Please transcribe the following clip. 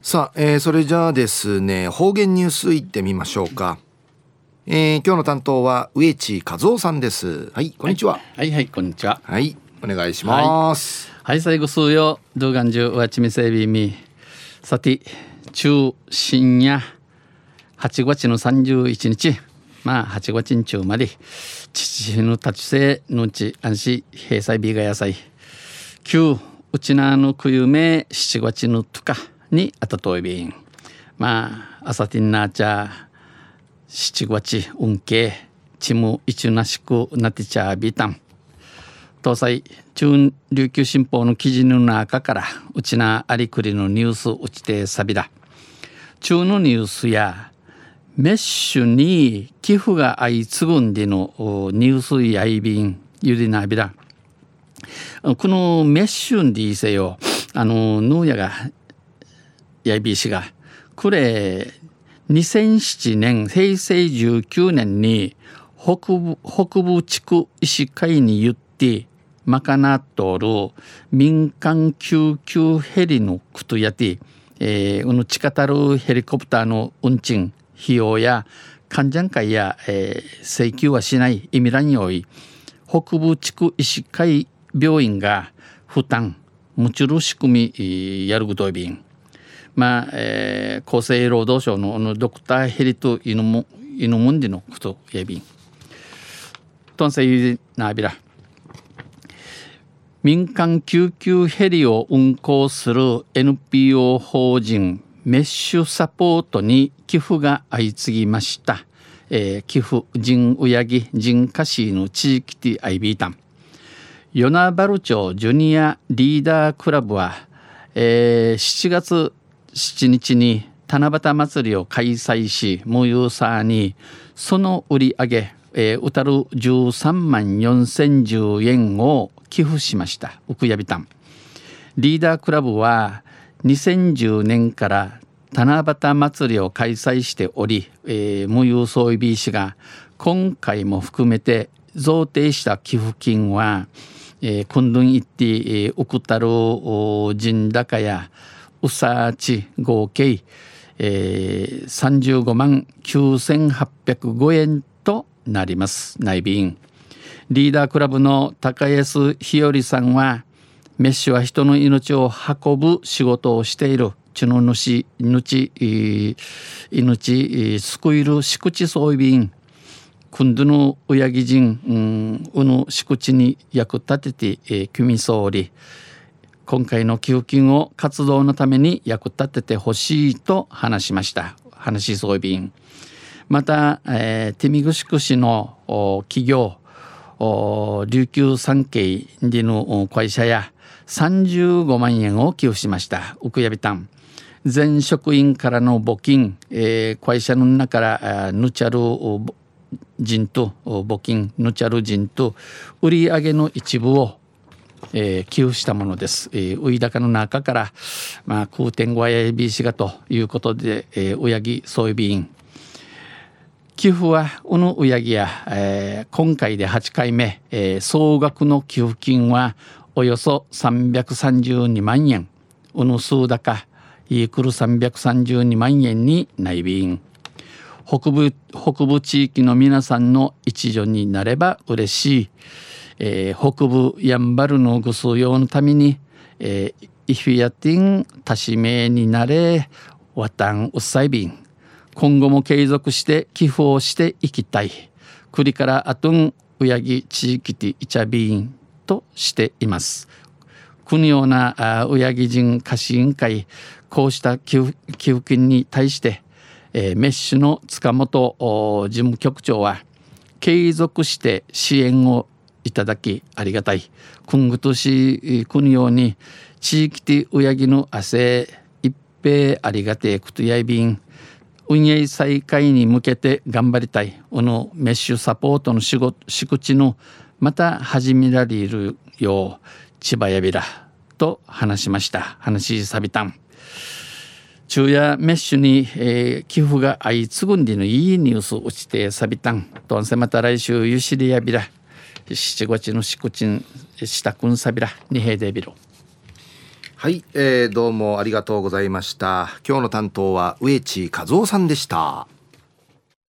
さあ、えー、それじゃあですね方言ニュースいってみましょうか、えー、今日の担当は植地和夫さんです。はいこんにちは、はい、はい、はい、こんにちは。はいお願いします、はい、はい、最後数曜動画中わちみせびみさて中深夜8月の31日。まあ8月に中まで父の立ちせのうち安心閉鎖日が野菜。旧うちなのくゆめ7月のとかにあたといびん。まあ朝ティンナーチャー七月運慶ちむいちなしくなてちゃびたん。東西中琉球新報の記事の中からうちなありくりのニュースうちてさびだ。中のニュースやメッシュに寄付が相次ぐんでのニュースやいびんゆりなびらこのメッシュンでいせよあの農家がやいびしがこれ2007年平成19年に北部北部地区医師会に言って賄っとる民間救急ヘリのことやて、えー、この地下たるヘリコプターの運賃費用や患者会や、えー、請求はしない意味らにおい北部地区医師会病院が負担むちる仕組みやることびん。まあ、えー、厚生労働省ののドクターヘリと犬も犬もんでのことやびんとんせいなびら民間救急ヘリを運航する NPO 法人メッシュサポートに寄付が相次ぎました。えー、寄付人うやぎ人歌詞の地域ティアイビータン与那原町ジュニアリーダークラブは、えー、7月7日に七夕祭りを開催し無有さにその売り上げ、えー、うたる13万4010円を寄付しました。ウクヤビタンリーダークラブは2010年から七夕祭りを開催しており、えー、無有装備 B 氏が今回も含めて贈呈した寄付金は、えー、訓練行って、えー、送ったる人高やうさち合計、えー、35万9805円となります。内便リーダークラブの高安日和さんはメッシュは人の命を運ぶ仕事をしている。血の主命命救える敷地装備員。今度の親木人、うん、うの敷地に役立てて、えー、組総理今回の寄付金を活動のために役立ててほしいと話しました。話し装備員。また、えー、ティミグシク市の企業琉球産経での会社や35万円を寄付しました。ウクヤビタン全職員からの募金、えー、会社の中からぬちゃる人と募金ぬちゃる人と売上の一部をえー、寄付したものです。えー、ウイダカの中から、まあ、空天語や ABC がということで、えー、うやぎそういう備員。寄付はうぬうやぎや、えー、今回で8回目、えー、総額の寄付金はおよそ332万円。うぬ数高イークル332万円に内便北部北部地域の皆さんの一助になれば嬉しい、えー、北部やんばるのぐす用のために、えー、イフィアティン多しめになれわたんうっさいびん今後も継続して寄付をしていきたい栗からあとんうやぎ地域ティイチャビンとしています。このようなうやぎ人貸し委員会こうした寄付金に対して、えー、メッシュの塚本事務局長は継続して支援をいただきありがたい。今後としこのように地域的うやぎの汗一平ありがてえことやいびん運営再開に向けて頑張りたい。このメッシュサポートの仕事敷地のまた始められるよう千葉やびらと話しました。話しさびたん。昼夜メッシュに、えー、寄付が相次ぐんでのいいニュース落ちてさびたん。とんせまた来週ゆしりやびら七月のしくちんしたくんさびら二平でびろはい、えー、どうもありがとうございました。今日の担当は植地和夫さんでした。